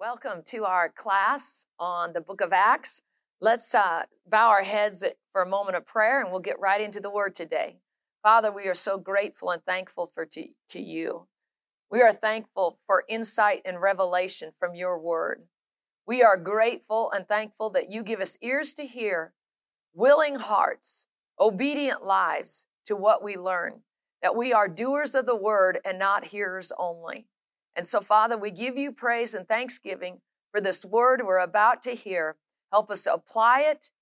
Welcome to our class on the book of Acts. Let's uh, bow our heads for a moment of prayer and we'll get right into the word today. Father, we are so grateful and thankful for to, to you. We are thankful for insight and revelation from your word. We are grateful and thankful that you give us ears to hear, willing hearts, obedient lives to what we learn, that we are doers of the word and not hearers only. And so, Father, we give you praise and thanksgiving for this word we're about to hear. Help us apply it,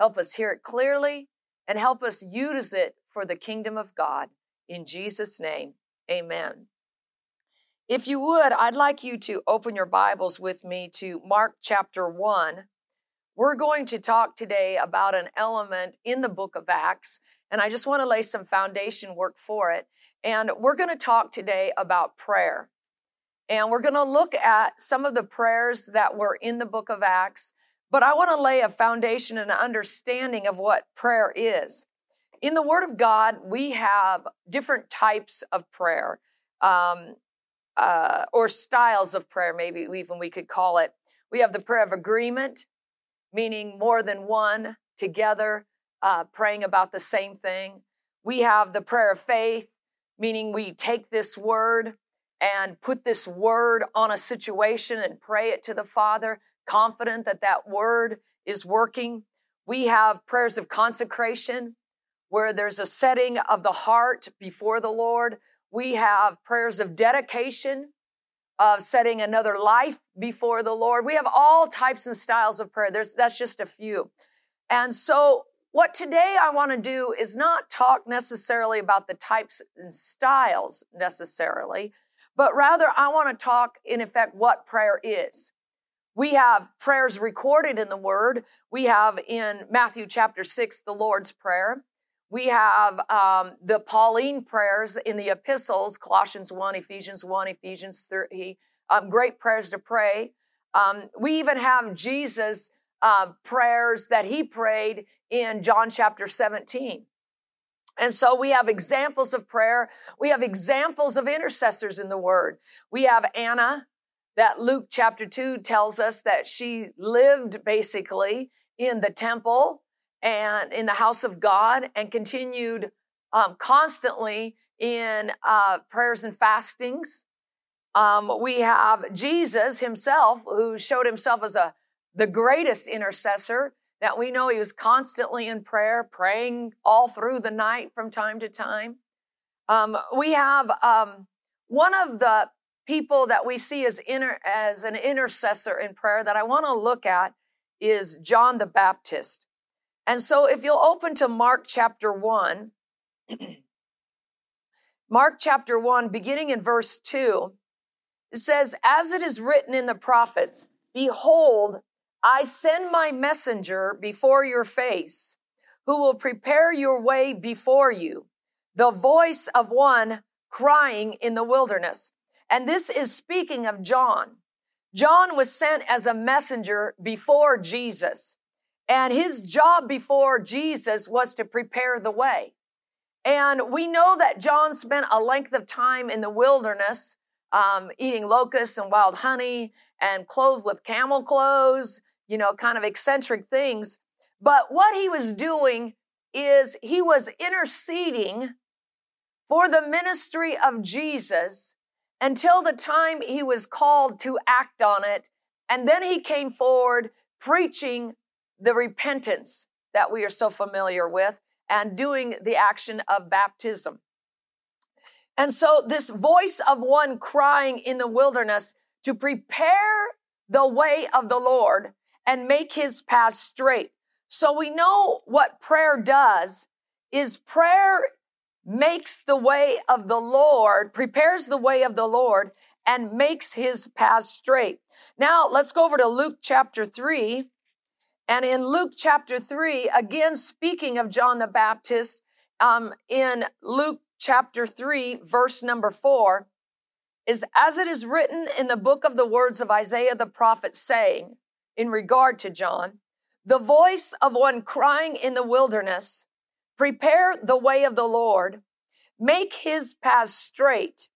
help us hear it clearly, and help us use it for the kingdom of God. In Jesus' name, amen. If you would, I'd like you to open your Bibles with me to Mark chapter 1. We're going to talk today about an element in the book of Acts, and I just want to lay some foundation work for it. And we're going to talk today about prayer. And we're going to look at some of the prayers that were in the book of Acts, but I want to lay a foundation and an understanding of what prayer is. In the Word of God, we have different types of prayer, um, uh, or styles of prayer, maybe even we could call it. We have the prayer of agreement, meaning more than one together uh, praying about the same thing. We have the prayer of faith, meaning we take this word and put this word on a situation and pray it to the Father, confident that that word is working. We have prayers of consecration where there's a setting of the heart before the Lord. We have prayers of dedication, of setting another life before the Lord. We have all types and styles of prayer. There's, that's just a few. And so what today I want to do is not talk necessarily about the types and styles necessarily, but rather I want to talk in effect what prayer is. We have prayers recorded in the word. We have in Matthew chapter six, the Lord's prayer. We have um, the Pauline prayers in the epistles, Colossians 1, Ephesians 1, Ephesians 3, um, great prayers to pray. Um, we even have Jesus' uh, prayers that he prayed in John chapter 17. And so we have examples of prayer. We have examples of intercessors in the word. We have Anna that Luke chapter 2 tells us that she lived basically in the temple and in the house of God and continued um, constantly in uh, prayers and fastings. Um, we have Jesus himself, who showed himself as a the greatest intercessor that we know he was constantly in prayer, praying all through the night from time to time. Um, we have um, one of the people that we see as, inter- as an intercessor in prayer that I want to look at is John the Baptist. And so if you'll open to Mark chapter 1, Mark chapter 1, beginning in verse 2, it says, As it is written in the prophets, Behold, I send my messenger before your face, who will prepare your way before you, the voice of one crying in the wilderness. And this is speaking of John. John was sent as a messenger before Jesus, and his job before Jesus was to prepare the way. And we know that John spent a length of time in the wilderness, um, eating locusts and wild honey and clothed with camel clothes you know, kind of eccentric things. But what he was doing is he was interceding for the ministry of Jesus until the time he was called to act on it. And then he came forward preaching the repentance that we are so familiar with and doing the action of baptism. And so this voice of one crying in the wilderness to prepare the way of the Lord and make his path straight. So we know what prayer does is prayer makes the way of the Lord, prepares the way of the Lord and makes his path straight. Now let's go over to Luke chapter 3. And in Luke chapter 3, again speaking of John the Baptist, um, in Luke chapter 3, verse number 4, is as it is written in the book of the words of Isaiah the prophet, saying, in regard to John, the voice of one crying in the wilderness, prepare the way of the Lord, make his path straight.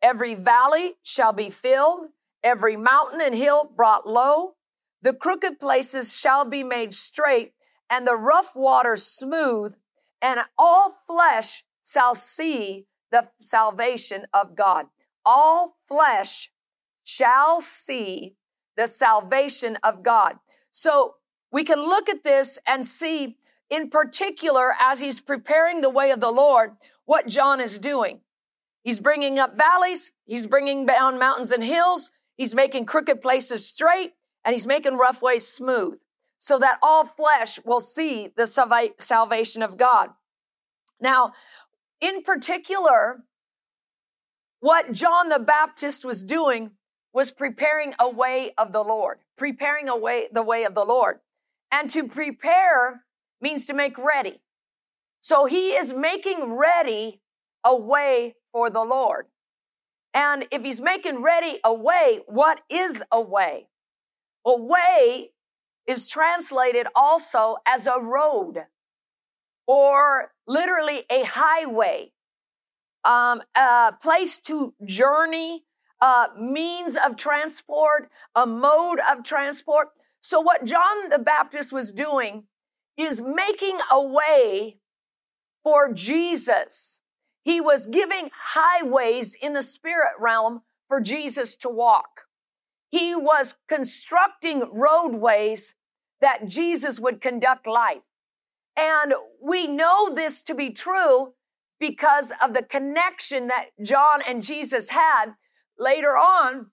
Every valley shall be filled, every mountain and hill brought low. The crooked places shall be made straight and the rough waters smooth and all flesh shall see the salvation of God. All flesh shall see the salvation of God. So we can look at this and see in particular as he's preparing the way of the Lord, what John is doing. He's bringing up valleys. He's bringing down mountains and hills. He's making crooked places straight and he's making rough ways smooth so that all flesh will see the salvation of God. Now, in particular, what John the Baptist was doing was preparing a way of the Lord, preparing a way, the way of the Lord. And to prepare means to make ready. So he is making ready a way for the Lord. And if he's making ready a way, what is a way? A way is translated also as a road or literally a highway, um, a place to journey, a means of transport, a mode of transport. So what John the Baptist was doing is making a way for Jesus. He was giving highways in the spirit realm for Jesus to walk. He was constructing roadways that Jesus would conduct life. And we know this to be true because of the connection that John and Jesus had later on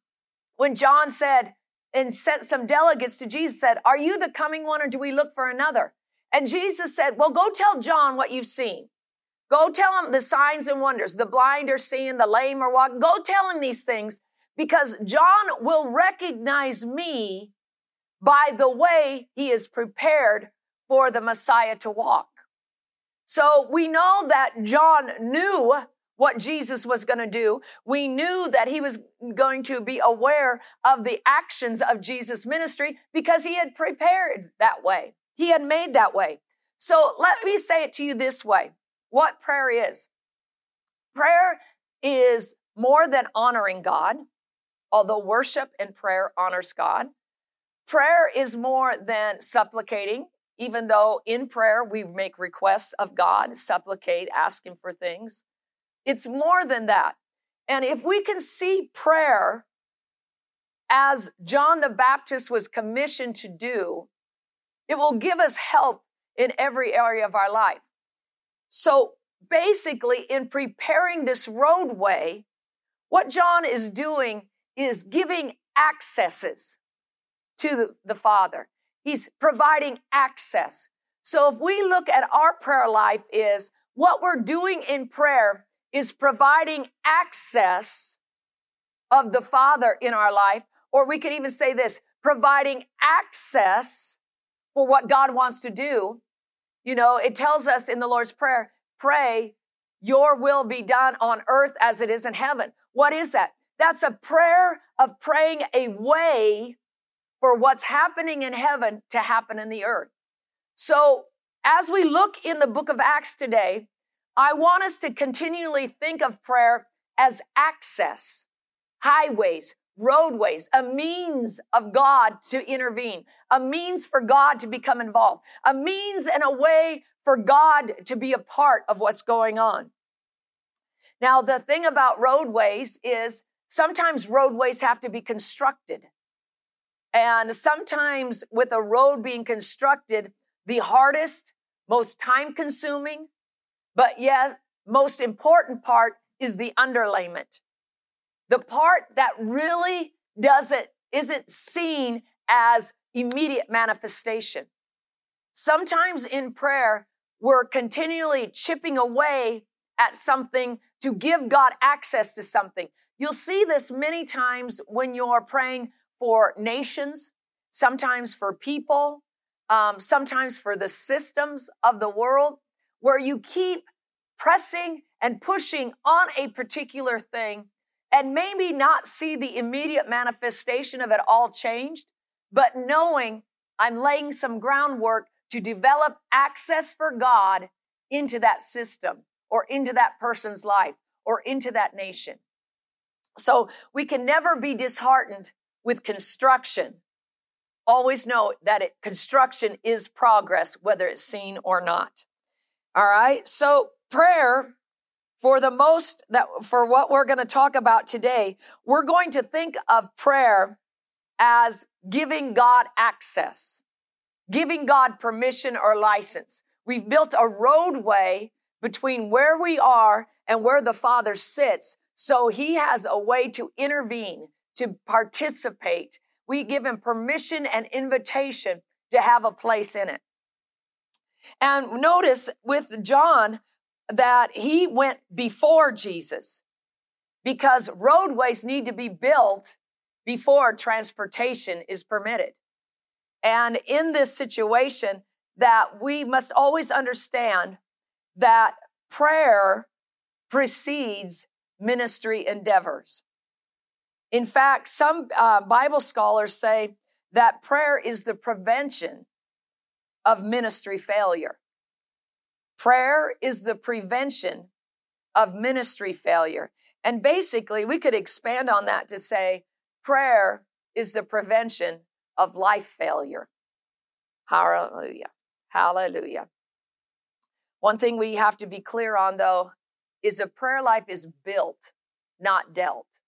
when John said and sent some delegates to Jesus said, are you the coming one or do we look for another? And Jesus said, well, go tell John what you've seen. Go tell him the signs and wonders. The blind are seeing, the lame are walking. Go tell him these things because John will recognize me by the way he is prepared for the Messiah to walk. So we know that John knew what Jesus was going to do. We knew that he was going to be aware of the actions of Jesus' ministry because he had prepared that way. He had made that way. So let me say it to you this way. What prayer is. Prayer is more than honoring God, although worship and prayer honors God. Prayer is more than supplicating, even though in prayer we make requests of God, supplicate, ask Him for things. It's more than that. And if we can see prayer as John the Baptist was commissioned to do, it will give us help in every area of our life. So basically, in preparing this roadway, what John is doing is giving accesses to the, the Father. He's providing access. So if we look at our prayer life is what we're doing in prayer is providing access of the Father in our life. Or we could even say this, providing access for what God wants to do. You know, it tells us in the Lord's Prayer, pray, your will be done on earth as it is in heaven. What is that? That's a prayer of praying a way for what's happening in heaven to happen in the earth. So as we look in the book of Acts today, I want us to continually think of prayer as access, highways, roadways, a means of God to intervene, a means for God to become involved, a means and a way for God to be a part of what's going on. Now, the thing about roadways is sometimes roadways have to be constructed. And sometimes with a road being constructed, the hardest, most time consuming, but yes, most important part is the underlayment. The part that really doesn't, isn't seen as immediate manifestation. Sometimes in prayer, we're continually chipping away at something to give God access to something. You'll see this many times when you're praying for nations, sometimes for people, um, sometimes for the systems of the world, where you keep pressing and pushing on a particular thing and maybe not see the immediate manifestation of it all changed, but knowing I'm laying some groundwork to develop access for God into that system or into that person's life or into that nation. So we can never be disheartened with construction, always know that it, construction is progress, whether it's seen or not. All right. So prayer for the most that for what we're going to talk about today, we're going to think of prayer as giving God access, giving God permission or license. We've built a roadway between where we are and where the Father sits. So he has a way to intervene, to participate. We give him permission and invitation to have a place in it. And notice with John that he went before Jesus because roadways need to be built before transportation is permitted. And in this situation, that we must always understand that prayer precedes ministry endeavors. In fact, some uh, Bible scholars say that prayer is the prevention of ministry failure. Prayer is the prevention of ministry failure. And basically, we could expand on that to say prayer is the prevention of life failure. Hallelujah. Hallelujah. One thing we have to be clear on, though, is a prayer life is built, not dealt.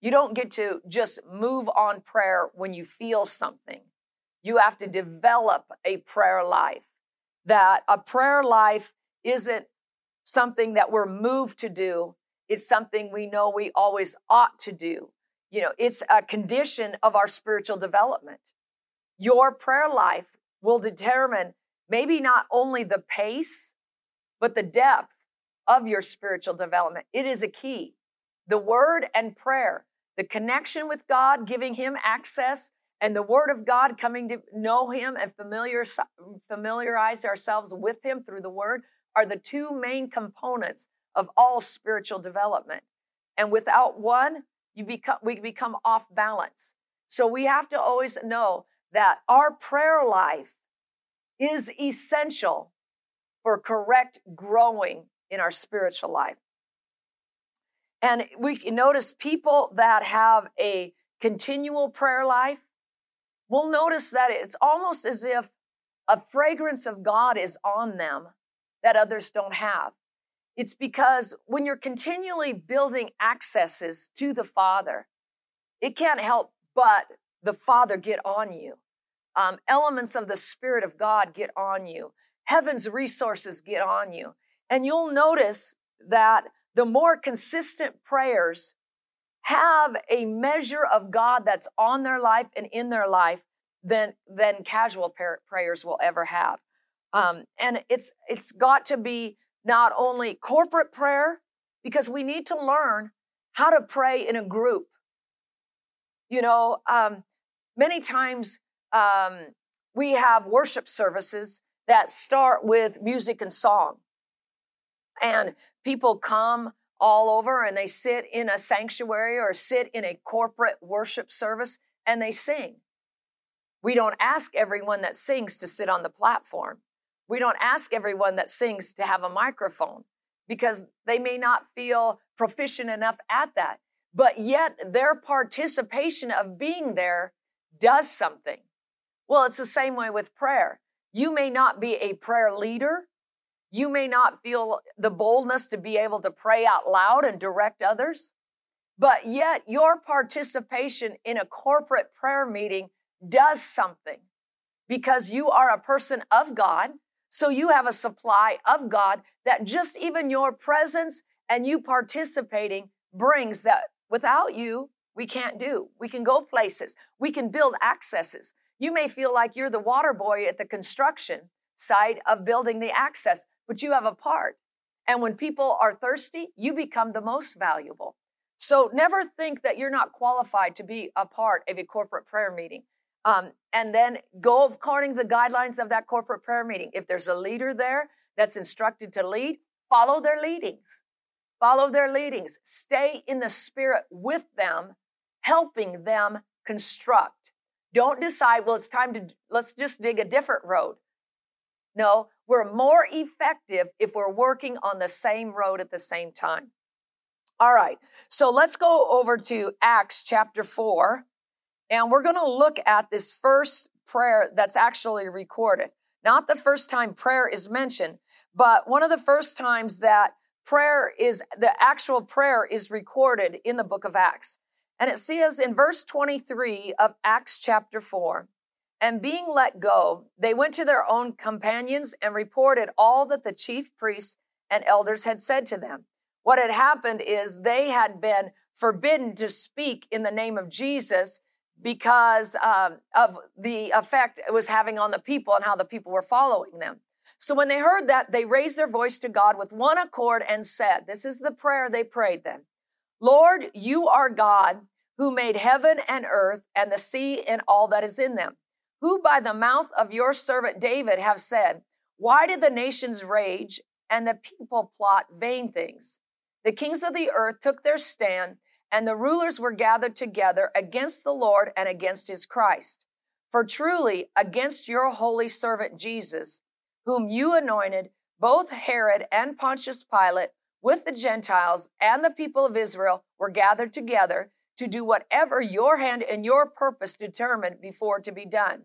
You don't get to just move on prayer when you feel something. You have to develop a prayer life. That a prayer life isn't something that we're moved to do. It's something we know we always ought to do. You know, it's a condition of our spiritual development. Your prayer life will determine maybe not only the pace, but the depth of your spiritual development. It is a key. The word and prayer, the connection with God, giving Him access, and the word of God coming to know Him and familiar, familiarize ourselves with Him through the word are the two main components of all spiritual development. And without one, you become, we become off balance. So we have to always know that our prayer life is essential for correct growing in our spiritual life. And we notice people that have a continual prayer life, we'll notice that it's almost as if a fragrance of God is on them that others don't have. It's because when you're continually building accesses to the Father, it can't help but the Father get on you. Um, elements of the Spirit of God get on you. Heaven's resources get on you. And you'll notice that the more consistent prayers have a measure of God that's on their life and in their life than, than casual prayers will ever have. Um, and it's, it's got to be not only corporate prayer, because we need to learn how to pray in a group. You know, um, many times um, we have worship services that start with music and song. And people come all over and they sit in a sanctuary or sit in a corporate worship service and they sing. We don't ask everyone that sings to sit on the platform. We don't ask everyone that sings to have a microphone because they may not feel proficient enough at that. But yet their participation of being there does something. Well, it's the same way with prayer. You may not be a prayer leader. You may not feel the boldness to be able to pray out loud and direct others. But yet your participation in a corporate prayer meeting does something because you are a person of God so you have a supply of God that just even your presence and you participating brings that without you, we can't do. We can go places. We can build accesses. You may feel like you're the water boy at the construction side of building the access, but you have a part. And when people are thirsty, you become the most valuable. So never think that you're not qualified to be a part of a corporate prayer meeting. Um, and then go according to the guidelines of that corporate prayer meeting. If there's a leader there that's instructed to lead, follow their leadings. Follow their leadings. Stay in the spirit with them, helping them construct. Don't decide, well, it's time to, let's just dig a different road. No, we're more effective if we're working on the same road at the same time. All right, so let's go over to Acts chapter 4 And we're going to look at this first prayer that's actually recorded. Not the first time prayer is mentioned, but one of the first times that prayer is, the actual prayer is recorded in the book of Acts. And it says in verse 23 of Acts chapter 4, and being let go, they went to their own companions and reported all that the chief priests and elders had said to them. What had happened is they had been forbidden to speak in the name of Jesus because um, of the effect it was having on the people and how the people were following them. So when they heard that, they raised their voice to God with one accord and said, This is the prayer they prayed then Lord, you are God who made heaven and earth and the sea and all that is in them who by the mouth of your servant David have said, Why did the nations rage and the people plot vain things? The kings of the earth took their stand, and the rulers were gathered together against the Lord and against his Christ. For truly, against your holy servant Jesus, whom you anointed, both Herod and Pontius Pilate, with the Gentiles and the people of Israel, were gathered together to do whatever your hand and your purpose determined before to be done.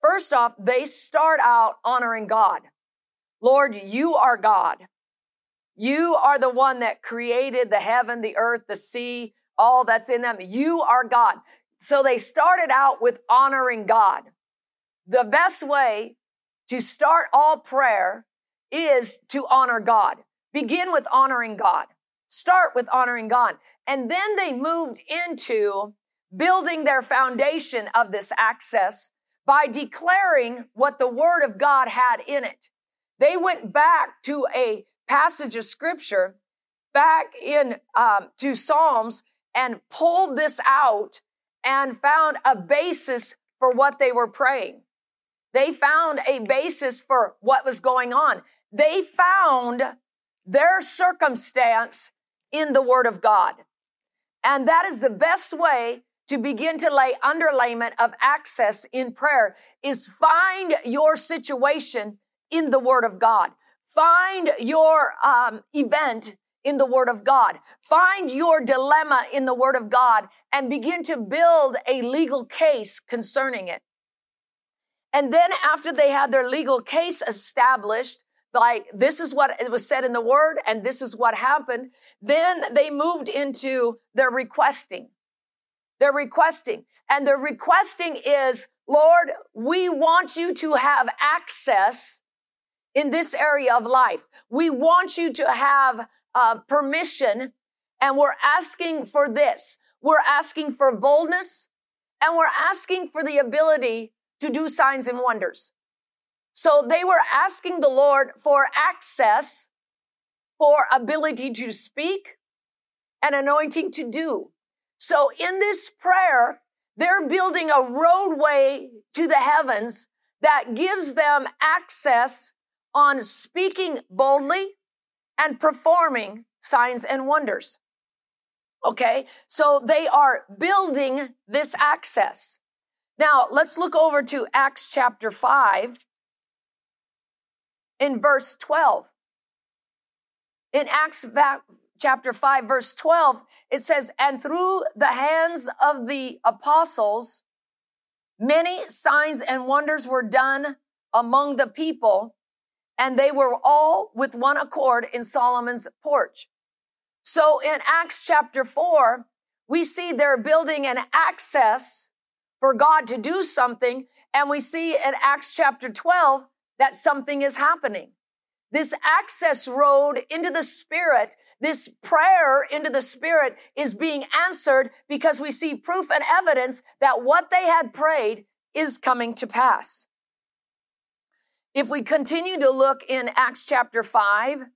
First off, they start out honoring God. Lord, you are God. You are the one that created the heaven, the earth, the sea, all that's in them. You are God. So they started out with honoring God. The best way to start all prayer is to honor God. Begin with honoring God. Start with honoring God. And then they moved into building their foundation of this access by declaring what the Word of God had in it. They went back to a passage of Scripture, back in um, to Psalms, and pulled this out and found a basis for what they were praying. They found a basis for what was going on. They found their circumstance in the Word of God. And that is the best way to begin to lay underlayment of access in prayer is find your situation in the Word of God. Find your um, event in the Word of God. Find your dilemma in the Word of God and begin to build a legal case concerning it. And then after they had their legal case established, like this is what it was said in the Word and this is what happened, then they moved into their requesting. They're requesting. And the requesting is, Lord, we want you to have access in this area of life. We want you to have uh, permission, and we're asking for this. We're asking for boldness, and we're asking for the ability to do signs and wonders. So they were asking the Lord for access, for ability to speak, and anointing to do. So in this prayer, they're building a roadway to the heavens that gives them access on speaking boldly and performing signs and wonders. Okay. So they are building this access. Now let's look over to Acts chapter 5 in verse 12. In Acts chapter 5 verse 12, it says, and through the hands of the apostles, many signs and wonders were done among the people, and they were all with one accord in Solomon's porch. So in Acts chapter 4, we see they're building an access for God to do something, and we see in Acts chapter 12 that something is happening. This access road into the Spirit, this prayer into the Spirit is being answered because we see proof and evidence that what they had prayed is coming to pass. If we continue to look in Acts chapter 5,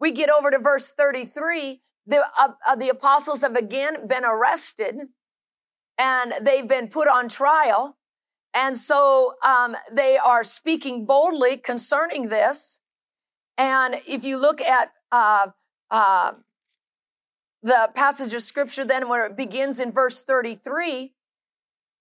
we get over to verse 33. The, uh, uh, the apostles have again been arrested and they've been put on trial. And so um, they are speaking boldly concerning this. And if you look at uh, uh, the passage of scripture, then where it begins in verse 33,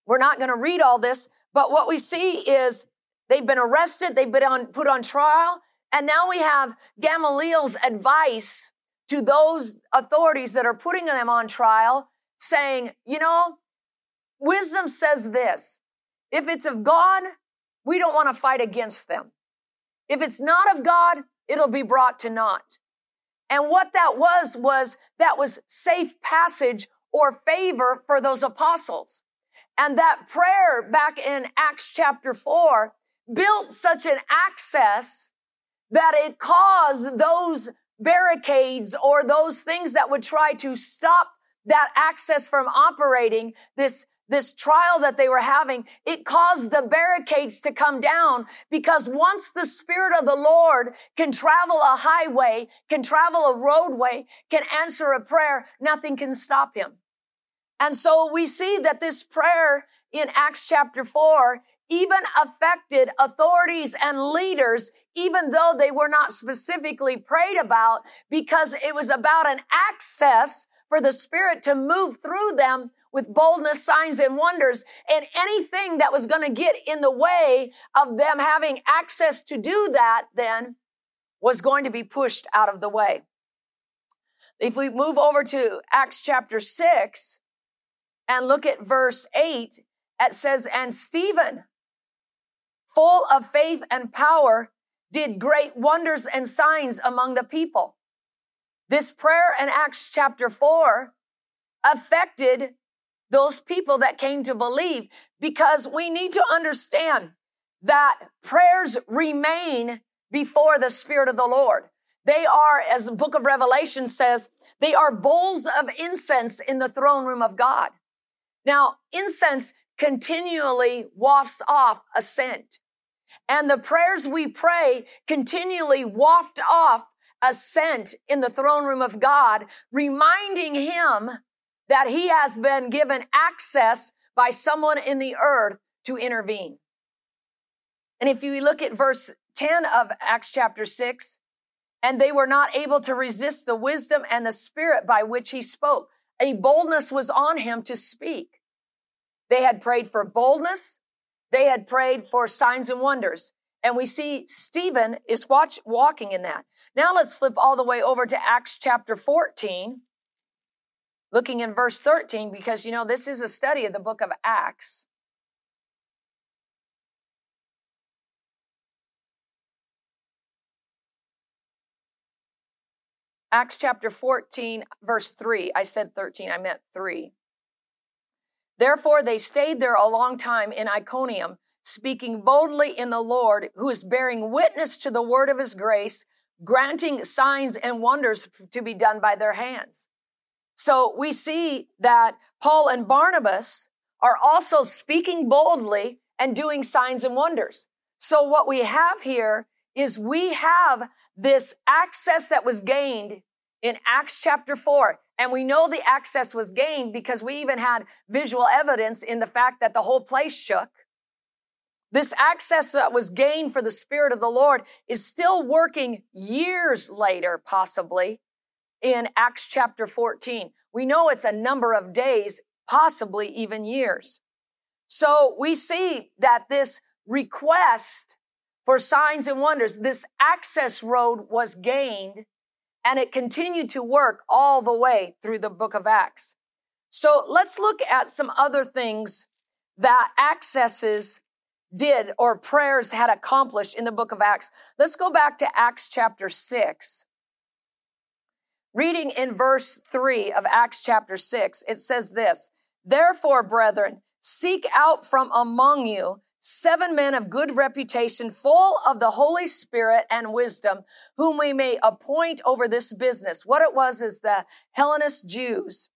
we're not going to read all this, but what we see is they've been arrested, they've been on, put on trial, and now we have Gamaliel's advice to those authorities that are putting them on trial, saying, you know, wisdom says this if it's of God, we don't want to fight against them. If it's not of God, it'll be brought to naught. And what that was, was that was safe passage or favor for those apostles. And that prayer back in Acts chapter four built such an access that it caused those barricades or those things that would try to stop that access from operating, this this trial that they were having, it caused the barricades to come down because once the Spirit of the Lord can travel a highway, can travel a roadway, can answer a prayer, nothing can stop him. And so we see that this prayer in Acts chapter 4 even affected authorities and leaders, even though they were not specifically prayed about, because it was about an access for the Spirit to move through them with boldness, signs, and wonders. And anything that was going to get in the way of them having access to do that then was going to be pushed out of the way. If we move over to Acts chapter 6 and look at verse 8, it says, And Stephen, full of faith and power, did great wonders and signs among the people. This prayer in Acts chapter 4 affected those people that came to believe because we need to understand that prayers remain before the Spirit of the Lord. They are, as the book of Revelation says, they are bowls of incense in the throne room of God. Now, incense continually wafts off a scent. And the prayers we pray continually waft off a scent in the throne room of God, reminding Him that he has been given access by someone in the earth to intervene. And if you look at verse 10 of Acts chapter 6, and they were not able to resist the wisdom and the spirit by which he spoke. A boldness was on him to speak. They had prayed for boldness. They had prayed for signs and wonders. And we see Stephen is watch, walking in that. Now let's flip all the way over to Acts chapter 14 looking in verse 13 because you know this is a study of the book of Acts. Acts chapter 14, verse 3. I said 13, I meant 3. Therefore, they stayed there a long time in Iconium, speaking boldly in the Lord, who is bearing witness to the word of his grace, granting signs and wonders to be done by their hands. So we see that Paul and Barnabas are also speaking boldly and doing signs and wonders. So what we have here is we have this access that was gained in Acts chapter 4. And we know the access was gained because we even had visual evidence in the fact that the whole place shook. This access that was gained for the Spirit of the Lord is still working years later, possibly, in Acts chapter 14. We know it's a number of days, possibly even years. So we see that this request for signs and wonders, this access road was gained and it continued to work all the way through the book of Acts. So let's look at some other things that accesses did or prayers had accomplished in the book of Acts. Let's go back to Acts chapter 6. Reading in verse 3 of Acts chapter 6, it says this Therefore, brethren, seek out from among you seven men of good reputation, full of the Holy Spirit and wisdom, whom we may appoint over this business. What it was is the Hellenist Jews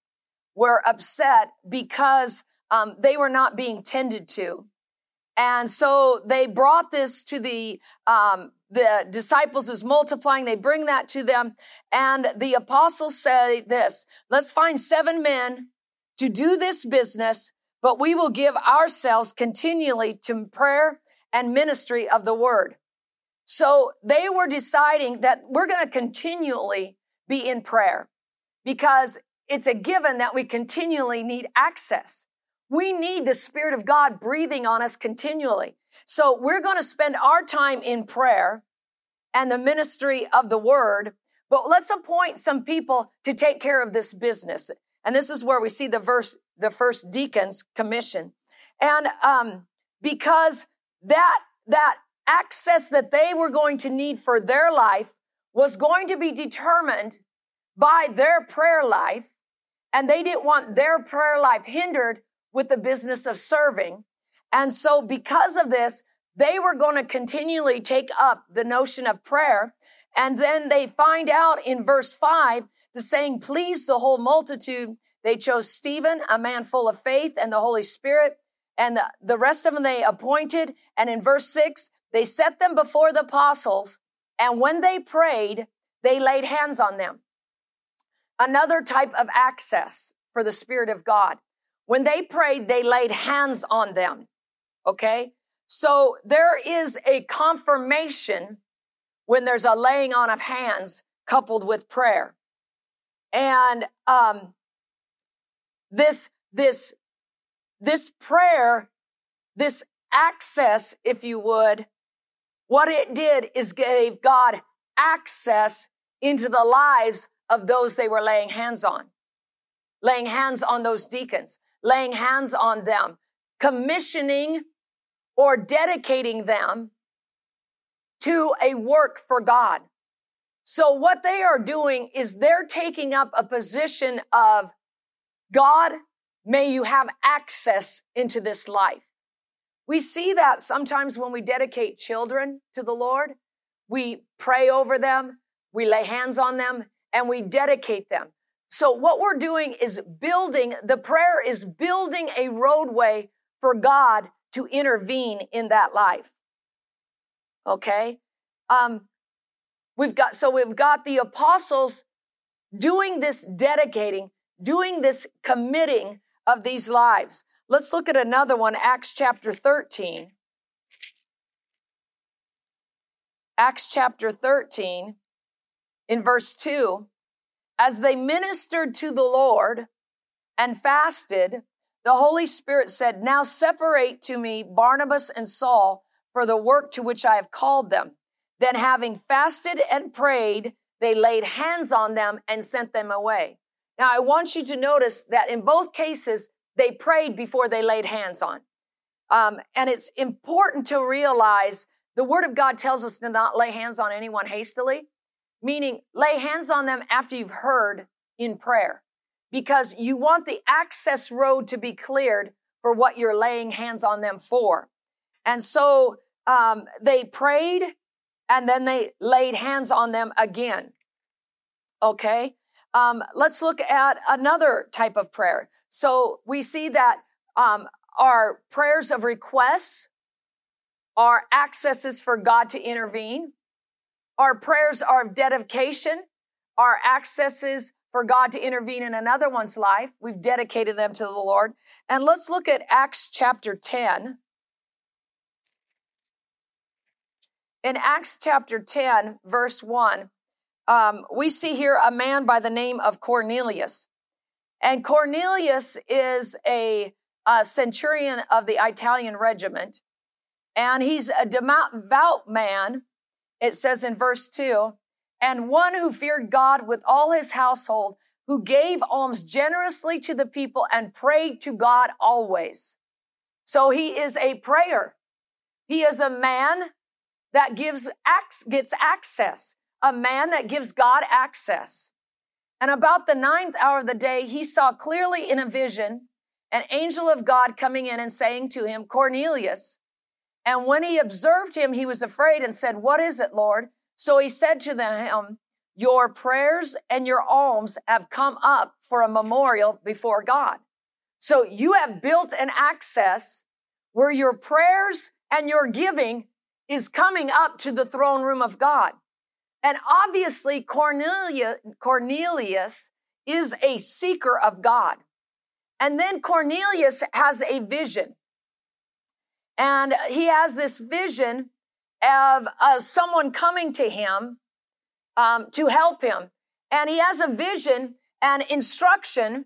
were upset because um, they were not being tended to. And so they brought this to the um, the disciples is multiplying. They bring that to them. And the apostles say this, let's find seven men to do this business, but we will give ourselves continually to prayer and ministry of the word. So they were deciding that we're going to continually be in prayer because it's a given that we continually need access. We need the Spirit of God breathing on us continually. So we're going to spend our time in prayer and the ministry of the word, but let's appoint some people to take care of this business. And this is where we see the verse, the first deacons commission. And, um, because that, that access that they were going to need for their life was going to be determined by their prayer life. And they didn't want their prayer life hindered with the business of serving. And so because of this, they were going to continually take up the notion of prayer. And then they find out in verse five, the saying pleased the whole multitude. They chose Stephen, a man full of faith and the Holy Spirit, and the, the rest of them they appointed. And in verse six, they set them before the apostles. And when they prayed, they laid hands on them. Another type of access for the Spirit of God. When they prayed, they laid hands on them. Okay. So there is a confirmation when there's a laying on of hands coupled with prayer. And, um, this, this, this prayer, this access, if you would, what it did is gave God access into the lives of those they were laying hands on, laying hands on those deacons, laying hands on them, commissioning or dedicating them to a work for God. So what they are doing is they're taking up a position of God, may you have access into this life. We see that sometimes when we dedicate children to the Lord, we pray over them, we lay hands on them, and we dedicate them. So what we're doing is building, the prayer is building a roadway for God to intervene in that life. Okay? Um, we've got, so we've got the apostles doing this dedicating, doing this committing of these lives. Let's look at another one, Acts chapter 13. Acts chapter 13 in verse 2 as they ministered to the Lord and fasted, the Holy Spirit said, Now separate to me Barnabas and Saul for the work to which I have called them. Then, having fasted and prayed, they laid hands on them and sent them away. Now, I want you to notice that in both cases, they prayed before they laid hands on. Um, and it's important to realize the Word of God tells us to not lay hands on anyone hastily meaning lay hands on them after you've heard in prayer because you want the access road to be cleared for what you're laying hands on them for. And so um, they prayed and then they laid hands on them again. Okay. Um, let's look at another type of prayer. So we see that um, our prayers of requests are accesses for God to intervene. Our prayers are of dedication. Our accesses for God to intervene in another one's life. We've dedicated them to the Lord. And let's look at Acts chapter 10. In Acts chapter 10, verse 1, um, we see here a man by the name of Cornelius. And Cornelius is a, a centurion of the Italian regiment. And he's a devout man it says in verse 2 and one who feared God with all his household, who gave alms generously to the people and prayed to God always. So he is a prayer. He is a man that gives gets access, a man that gives God access. And about the ninth hour of the day, he saw clearly in a vision an angel of God coming in and saying to him, Cornelius. And when he observed him, he was afraid and said, What is it, Lord? So he said to them, Your prayers and your alms have come up for a memorial before God. So you have built an access where your prayers and your giving is coming up to the throne room of God. And obviously, Cornelius, Cornelius is a seeker of God. And then Cornelius has a vision. And he has this vision of, of someone coming to him um, to help him. And he has a vision and instruction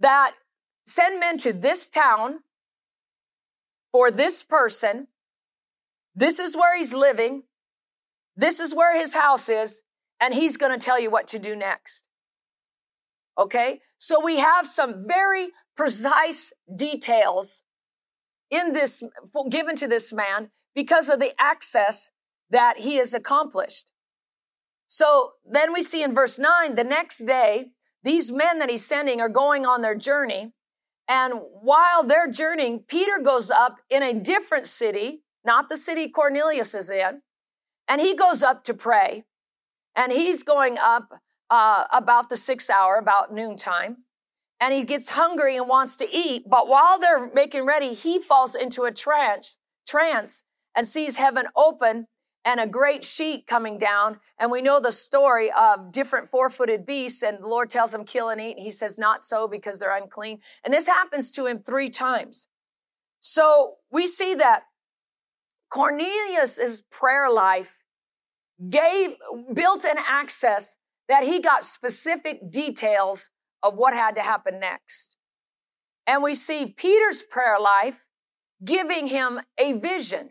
that send men to this town for this person. This is where he's living. This is where his house is. And he's going to tell you what to do next. Okay. So we have some very precise details in this given to this man because of the access that he has accomplished. So then we see in verse 9, the next day, these men that he's sending are going on their journey. And while they're journeying, Peter goes up in a different city, not the city Cornelius is in, and he goes up to pray. And he's going up uh, about the sixth hour, about noontime and he gets hungry and wants to eat. But while they're making ready, he falls into a trance, trance and sees heaven open and a great sheet coming down. And we know the story of different four footed beasts. And the Lord tells him, kill and eat. And he says, not so because they're unclean. And this happens to him three times. So we see that Cornelius's prayer life gave, built an access that he got specific details of what had to happen next. And we see Peter's prayer life giving him a vision.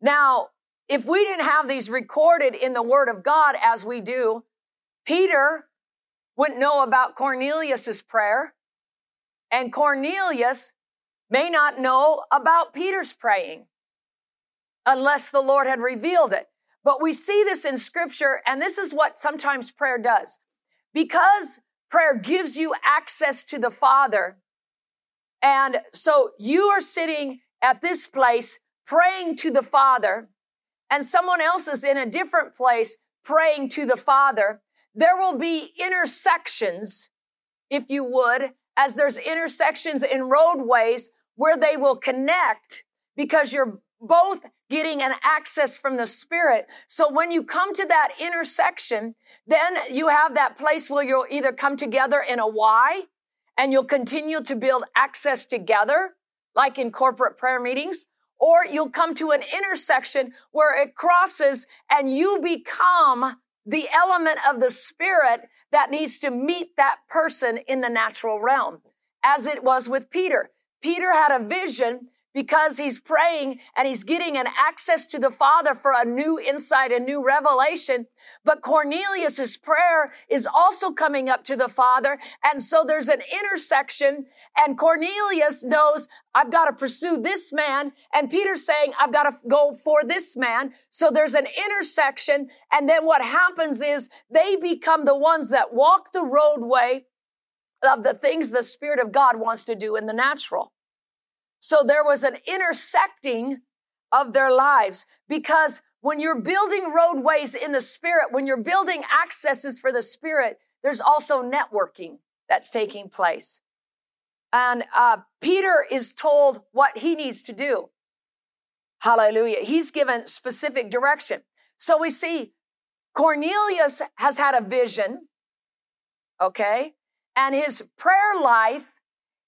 Now, if we didn't have these recorded in the Word of God as we do, Peter wouldn't know about Cornelius's prayer, and Cornelius may not know about Peter's praying unless the Lord had revealed it. But we see this in scripture, and this is what sometimes prayer does. Because Prayer gives you access to the Father. And so you are sitting at this place praying to the Father, and someone else is in a different place praying to the Father. There will be intersections, if you would, as there's intersections in roadways where they will connect because you're both getting an access from the Spirit. So when you come to that intersection, then you have that place where you'll either come together in a Y and you'll continue to build access together, like in corporate prayer meetings, or you'll come to an intersection where it crosses and you become the element of the Spirit that needs to meet that person in the natural realm, as it was with Peter. Peter had a vision because he's praying and he's getting an access to the Father for a new insight, a new revelation. But Cornelius's prayer is also coming up to the Father. And so there's an intersection and Cornelius knows I've got to pursue this man. And Peter's saying, I've got to go for this man. So there's an intersection. And then what happens is they become the ones that walk the roadway of the things the Spirit of God wants to do in the natural. So there was an intersecting of their lives because when you're building roadways in the spirit, when you're building accesses for the spirit, there's also networking that's taking place. And uh, Peter is told what he needs to do. Hallelujah. He's given specific direction. So we see Cornelius has had a vision, okay? And his prayer life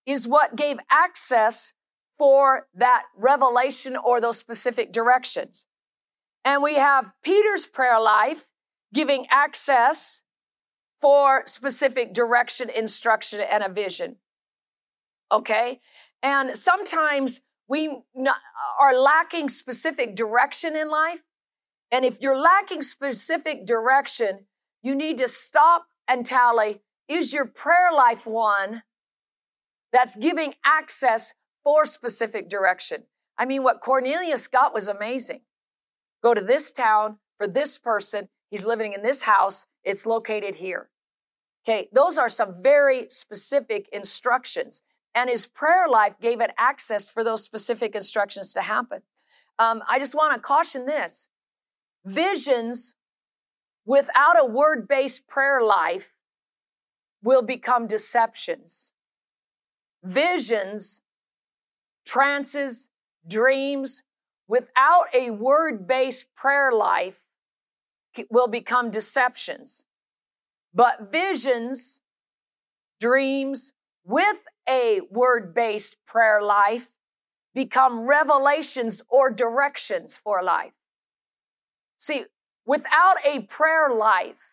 is what gave access for that revelation or those specific directions. And we have Peter's prayer life giving access for specific direction, instruction, and a vision. Okay? And sometimes we are lacking specific direction in life. And if you're lacking specific direction, you need to stop and tally is your prayer life one that's giving access for specific direction. I mean, what Cornelius got was amazing. Go to this town for this person. He's living in this house. It's located here. Okay. Those are some very specific instructions. And his prayer life gave it access for those specific instructions to happen. Um, I just want to caution this. Visions without a word based prayer life will become deceptions. Visions trances, dreams, without a word based prayer life will become deceptions. But visions, dreams, with a word based prayer life become revelations or directions for life. See, without a prayer life,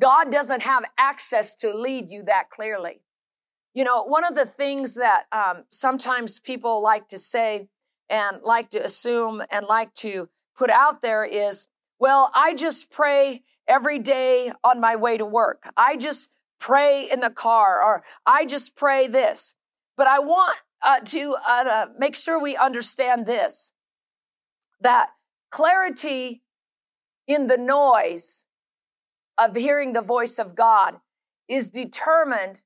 God doesn't have access to lead you that clearly. You know, one of the things that um, sometimes people like to say and like to assume and like to put out there is, well, I just pray every day on my way to work. I just pray in the car or I just pray this. But I want uh, to uh, make sure we understand this that clarity in the noise of hearing the voice of God is determined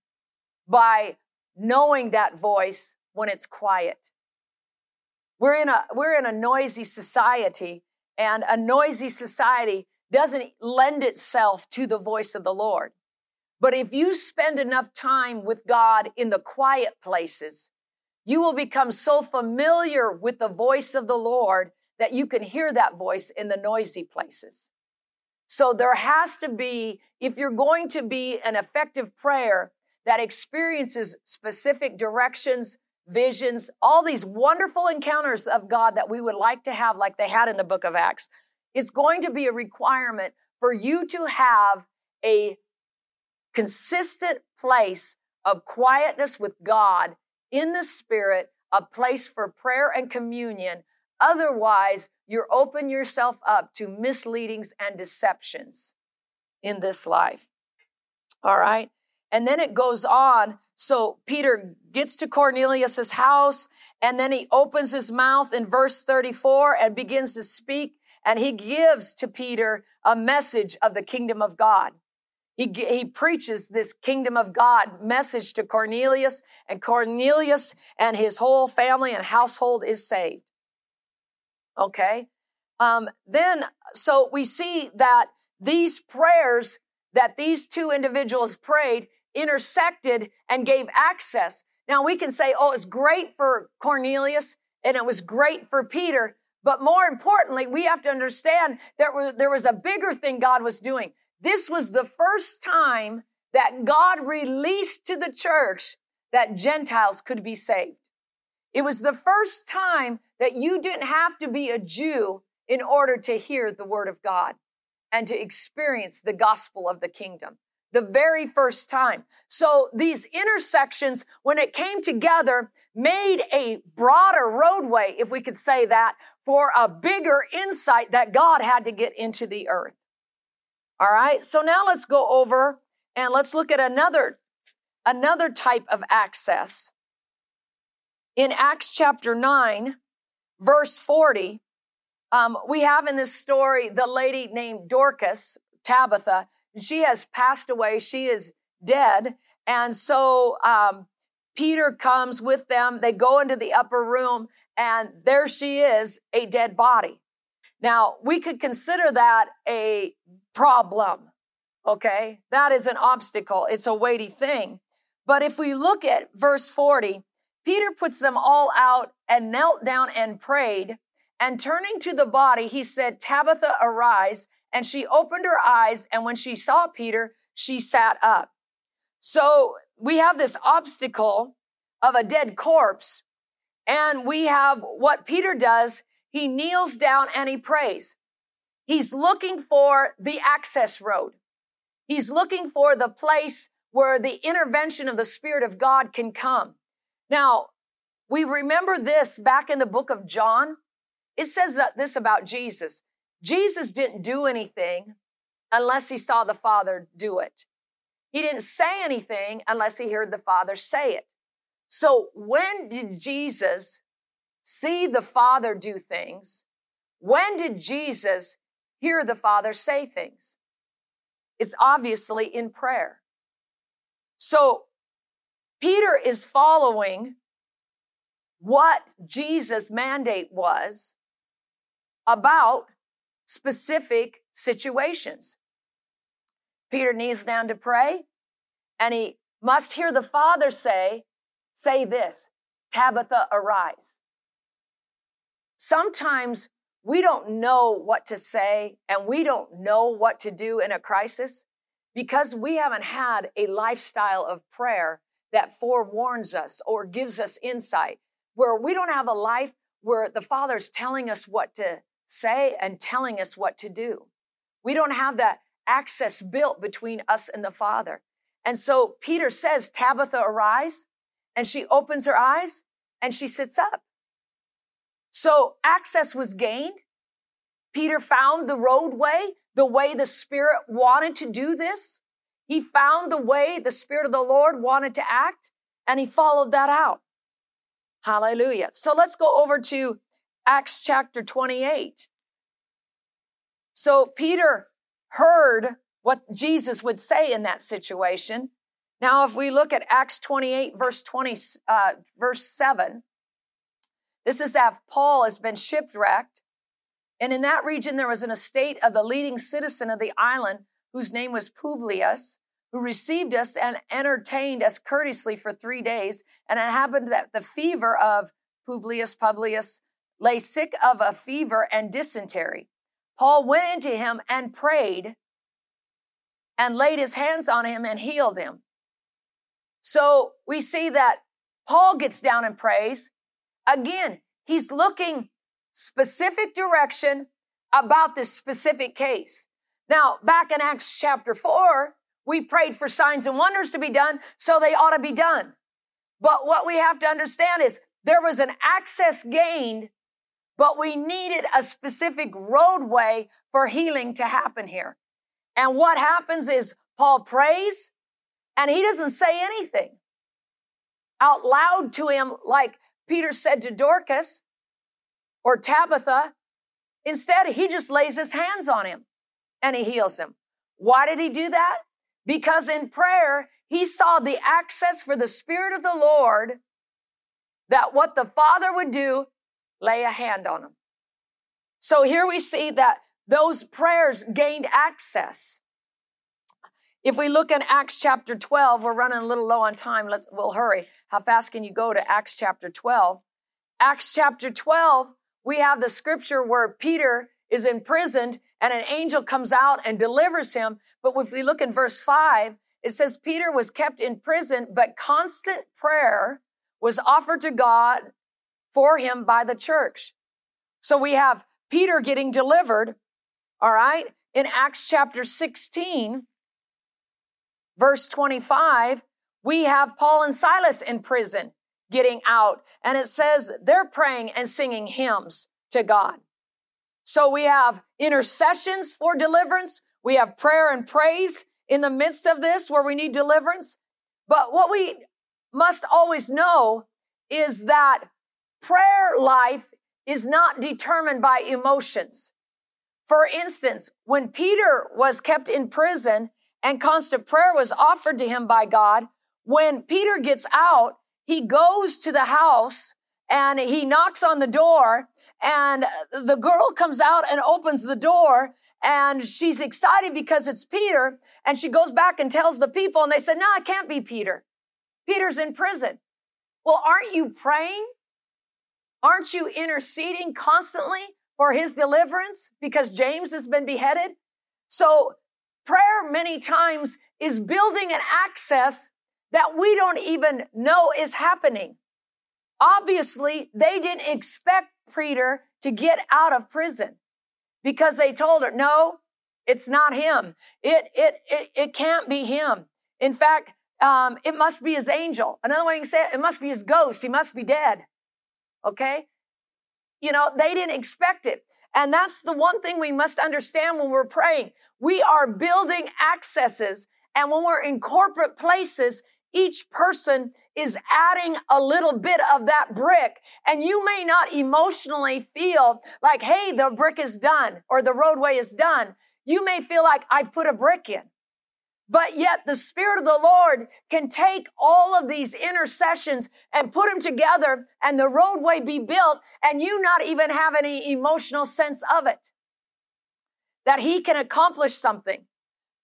by knowing that voice when it's quiet. We're in a, we're in a noisy society and a noisy society doesn't lend itself to the voice of the Lord. But if you spend enough time with God in the quiet places, you will become so familiar with the voice of the Lord that you can hear that voice in the noisy places. So there has to be, if you're going to be an effective prayer that experiences specific directions, visions, all these wonderful encounters of God that we would like to have, like they had in the book of Acts, it's going to be a requirement for you to have a consistent place of quietness with God in the spirit, a place for prayer and communion. Otherwise, you're open yourself up to misleadings and deceptions in this life. All right. And then it goes on. So Peter gets to Cornelius's house and then he opens his mouth in verse 34 and begins to speak and he gives to Peter a message of the kingdom of God. He, he preaches this kingdom of God message to Cornelius, and Cornelius and his whole family and household is saved. Okay? Um, then, so we see that these prayers that these two individuals prayed intersected and gave access. Now we can say, oh, it's great for Cornelius and it was great for Peter. But more importantly, we have to understand that there was a bigger thing God was doing. This was the first time that God released to the church that Gentiles could be saved. It was the first time that you didn't have to be a Jew in order to hear the word of God and to experience the gospel of the kingdom. The very first time. So these intersections, when it came together, made a broader roadway, if we could say that, for a bigger insight that God had to get into the earth. All right. So now let's go over and let's look at another, another type of access. In Acts chapter 9, verse 40, um, we have in this story the lady named Dorcas, Tabitha, she has passed away. She is dead. And so um, Peter comes with them. They go into the upper room, and there she is, a dead body. Now, we could consider that a problem. Okay. That is an obstacle. It's a weighty thing. But if we look at verse 40, Peter puts them all out and knelt down and prayed. And turning to the body, he said, Tabitha, arise. And she opened her eyes. And when she saw Peter, she sat up. So we have this obstacle of a dead corpse. And we have what Peter does. He kneels down and he prays. He's looking for the access road. He's looking for the place where the intervention of the Spirit of God can come. Now, we remember this back in the book of John. It says this about Jesus. Jesus didn't do anything unless he saw the Father do it. He didn't say anything unless he heard the Father say it. So when did Jesus see the Father do things? When did Jesus hear the Father say things. It's obviously in prayer. So Peter is following what Jesus' mandate was about specific situations. Peter kneels down to pray and he must hear the Father say, say this, Tabitha, arise. Sometimes we don't know what to say and we don't know what to do in a crisis because we haven't had a lifestyle of prayer that forewarns us or gives us insight, where we don't have a life where the Father's telling us what to say and telling us what to do. We don't have that access built between us and the Father. And so Peter says, Tabitha, arise. And she opens her eyes and she sits up. So access was gained. Peter found the roadway, the way the Spirit wanted to do this. He found the way the Spirit of the Lord wanted to act, and he followed that out. Hallelujah. So let's go over to Acts chapter 28. So Peter heard what Jesus would say in that situation. Now, if we look at Acts 28, verse 20, uh, verse 7, this is after Paul has been shipwrecked. And in that region, there was an estate of the leading citizen of the island, whose name was Publius who received us and entertained us courteously for three days. And it happened that the fever of Publius Publius lay sick of a fever and dysentery. Paul went into him and prayed and laid his hands on him and healed him. So we see that Paul gets down and prays. Again, he's looking specific direction about this specific case. Now, back in Acts chapter 4, we prayed for signs and wonders to be done, so they ought to be done. But what we have to understand is there was an access gained, but we needed a specific roadway for healing to happen here. And what happens is Paul prays and he doesn't say anything out loud to him like Peter said to Dorcas or Tabitha. Instead, he just lays his hands on him and he heals him. Why did he do that? Because in prayer, he saw the access for the Spirit of the Lord that what the Father would do, lay a hand on them. So here we see that those prayers gained access. If we look in Acts chapter 12, we're running a little low on time. Let's, we'll hurry. How fast can you go to Acts chapter 12? Acts chapter 12, we have the scripture where Peter is imprisoned and an angel comes out and delivers him. But if we look in verse five, it says Peter was kept in prison, but constant prayer was offered to God for him by the church. So we have Peter getting delivered, all right, in Acts chapter 16, verse 25, we have Paul and Silas in prison getting out. And it says they're praying and singing hymns to God. So we have intercessions for deliverance. We have prayer and praise in the midst of this where we need deliverance. But what we must always know is that prayer life is not determined by emotions. For instance, when Peter was kept in prison and constant prayer was offered to him by God, when Peter gets out, he goes to the house and he knocks on the door and the girl comes out and opens the door and she's excited because it's Peter. And she goes back and tells the people and they said, no, it can't be Peter. Peter's in prison. Well, aren't you praying? Aren't you interceding constantly for his deliverance because James has been beheaded? So prayer many times is building an access that we don't even know is happening. Obviously, they didn't expect Peter to get out of prison because they told her, no, it's not him. It, it, it, it can't be him. In fact, um, it must be his angel. Another way you can say it, it must be his ghost. He must be dead. Okay? You know, they didn't expect it. And that's the one thing we must understand when we're praying. We are building accesses. And when we're in corporate places, each person is adding a little bit of that brick. And you may not emotionally feel like, hey, the brick is done or the roadway is done. You may feel like I've put a brick in. But yet the Spirit of the Lord can take all of these intercessions and put them together and the roadway be built and you not even have any emotional sense of it. That He can accomplish something.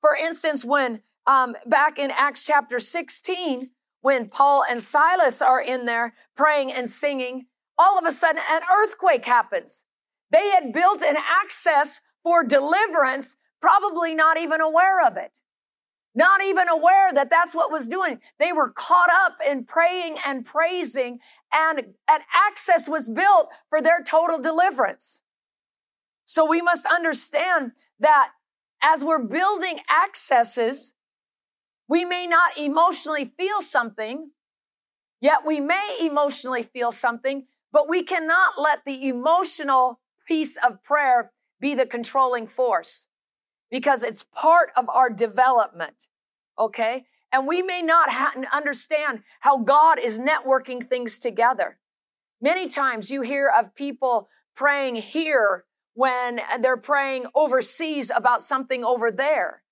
For instance, when um, back in Acts chapter 16, when Paul and Silas are in there praying and singing, all of a sudden an earthquake happens. They had built an access for deliverance, probably not even aware of it. Not even aware that that's what was doing. They were caught up in praying and praising and an access was built for their total deliverance. So we must understand that as we're building accesses, we may not emotionally feel something, yet we may emotionally feel something, but we cannot let the emotional piece of prayer be the controlling force because it's part of our development. Okay. And we may not ha- understand how God is networking things together. Many times you hear of people praying here when they're praying overseas about something over there.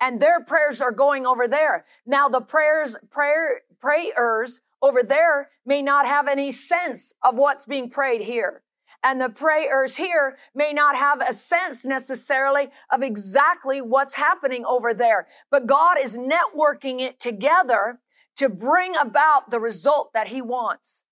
And their prayers are going over there. Now the prayers, prayer, prayers over there may not have any sense of what's being prayed here. And the prayers here may not have a sense necessarily of exactly what's happening over there. But God is networking it together to bring about the result that he wants.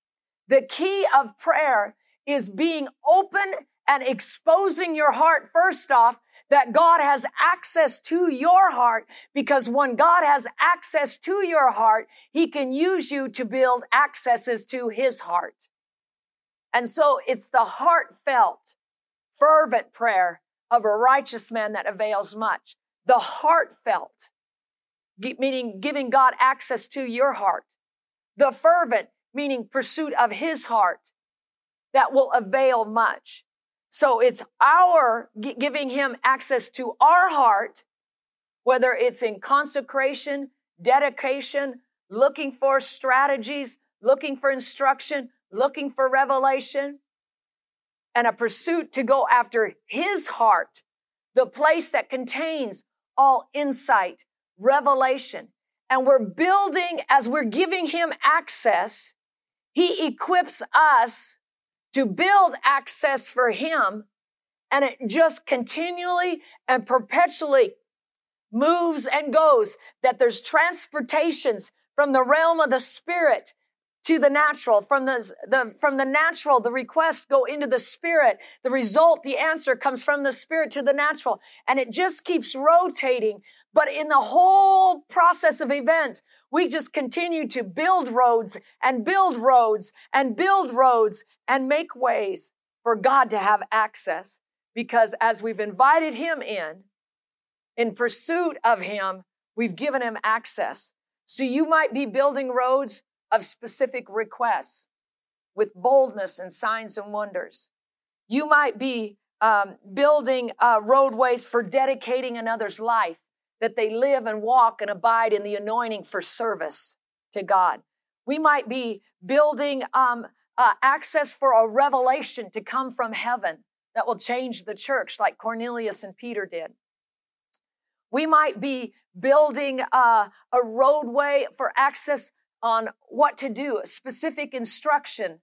The key of prayer is being open and exposing your heart first off that God has access to your heart because when God has access to your heart, he can use you to build accesses to his heart. And so it's the heartfelt, fervent prayer of a righteous man that avails much. The heartfelt, meaning giving God access to your heart. The fervent, meaning pursuit of his heart that will avail much. So it's our giving him access to our heart, whether it's in consecration, dedication, looking for strategies, looking for instruction, looking for revelation, and a pursuit to go after his heart, the place that contains all insight, revelation. And we're building as we're giving him access. He equips us to build access for him. And it just continually and perpetually moves and goes that there's transportations from the realm of the spirit to the natural. From the, the from the natural the requests go into the spirit. The result the answer comes from the spirit to the natural. And it just keeps rotating. But in the whole process of events we just continue to build roads and build roads and build roads and make ways for God to have access. Because as we've invited him in in pursuit of him we've given him access. So you might be building roads of specific requests with boldness and signs and wonders. You might be um, building uh, roadways for dedicating another's life, that they live and walk and abide in the anointing for service to God. We might be building um, uh, access for a revelation to come from heaven that will change the church, like Cornelius and Peter did. We might be building uh, a roadway for access on what to do, specific instruction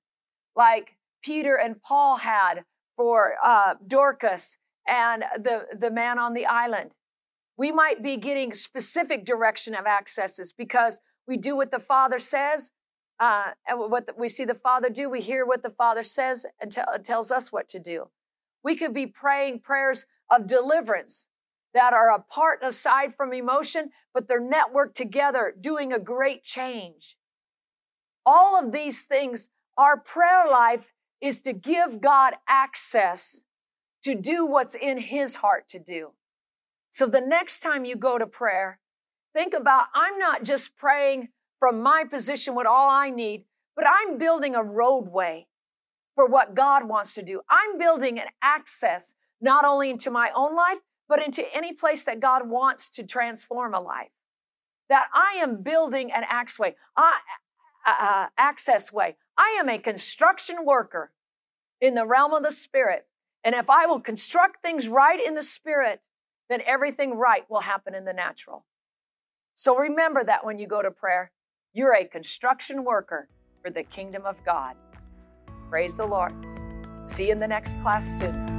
like Peter and Paul had for uh, Dorcas and the, the man on the island. We might be getting specific direction of accesses because we do what the Father says, uh, and what the, we see the Father do. We hear what the Father says and tell, tells us what to do. We could be praying prayers of deliverance that are apart aside from emotion, but they're networked together, doing a great change. All of these things, our prayer life is to give God access to do what's in His heart to do. So the next time you go to prayer, think about I'm not just praying from my position with all I need, but I'm building a roadway for what God wants to do. I'm building an access not only into my own life, but into any place that God wants to transform a life. That I am building an uh, access way. I am a construction worker in the realm of the spirit. And if I will construct things right in the spirit, then everything right will happen in the natural. So remember that when you go to prayer, you're a construction worker for the kingdom of God. Praise the Lord. See you in the next class soon.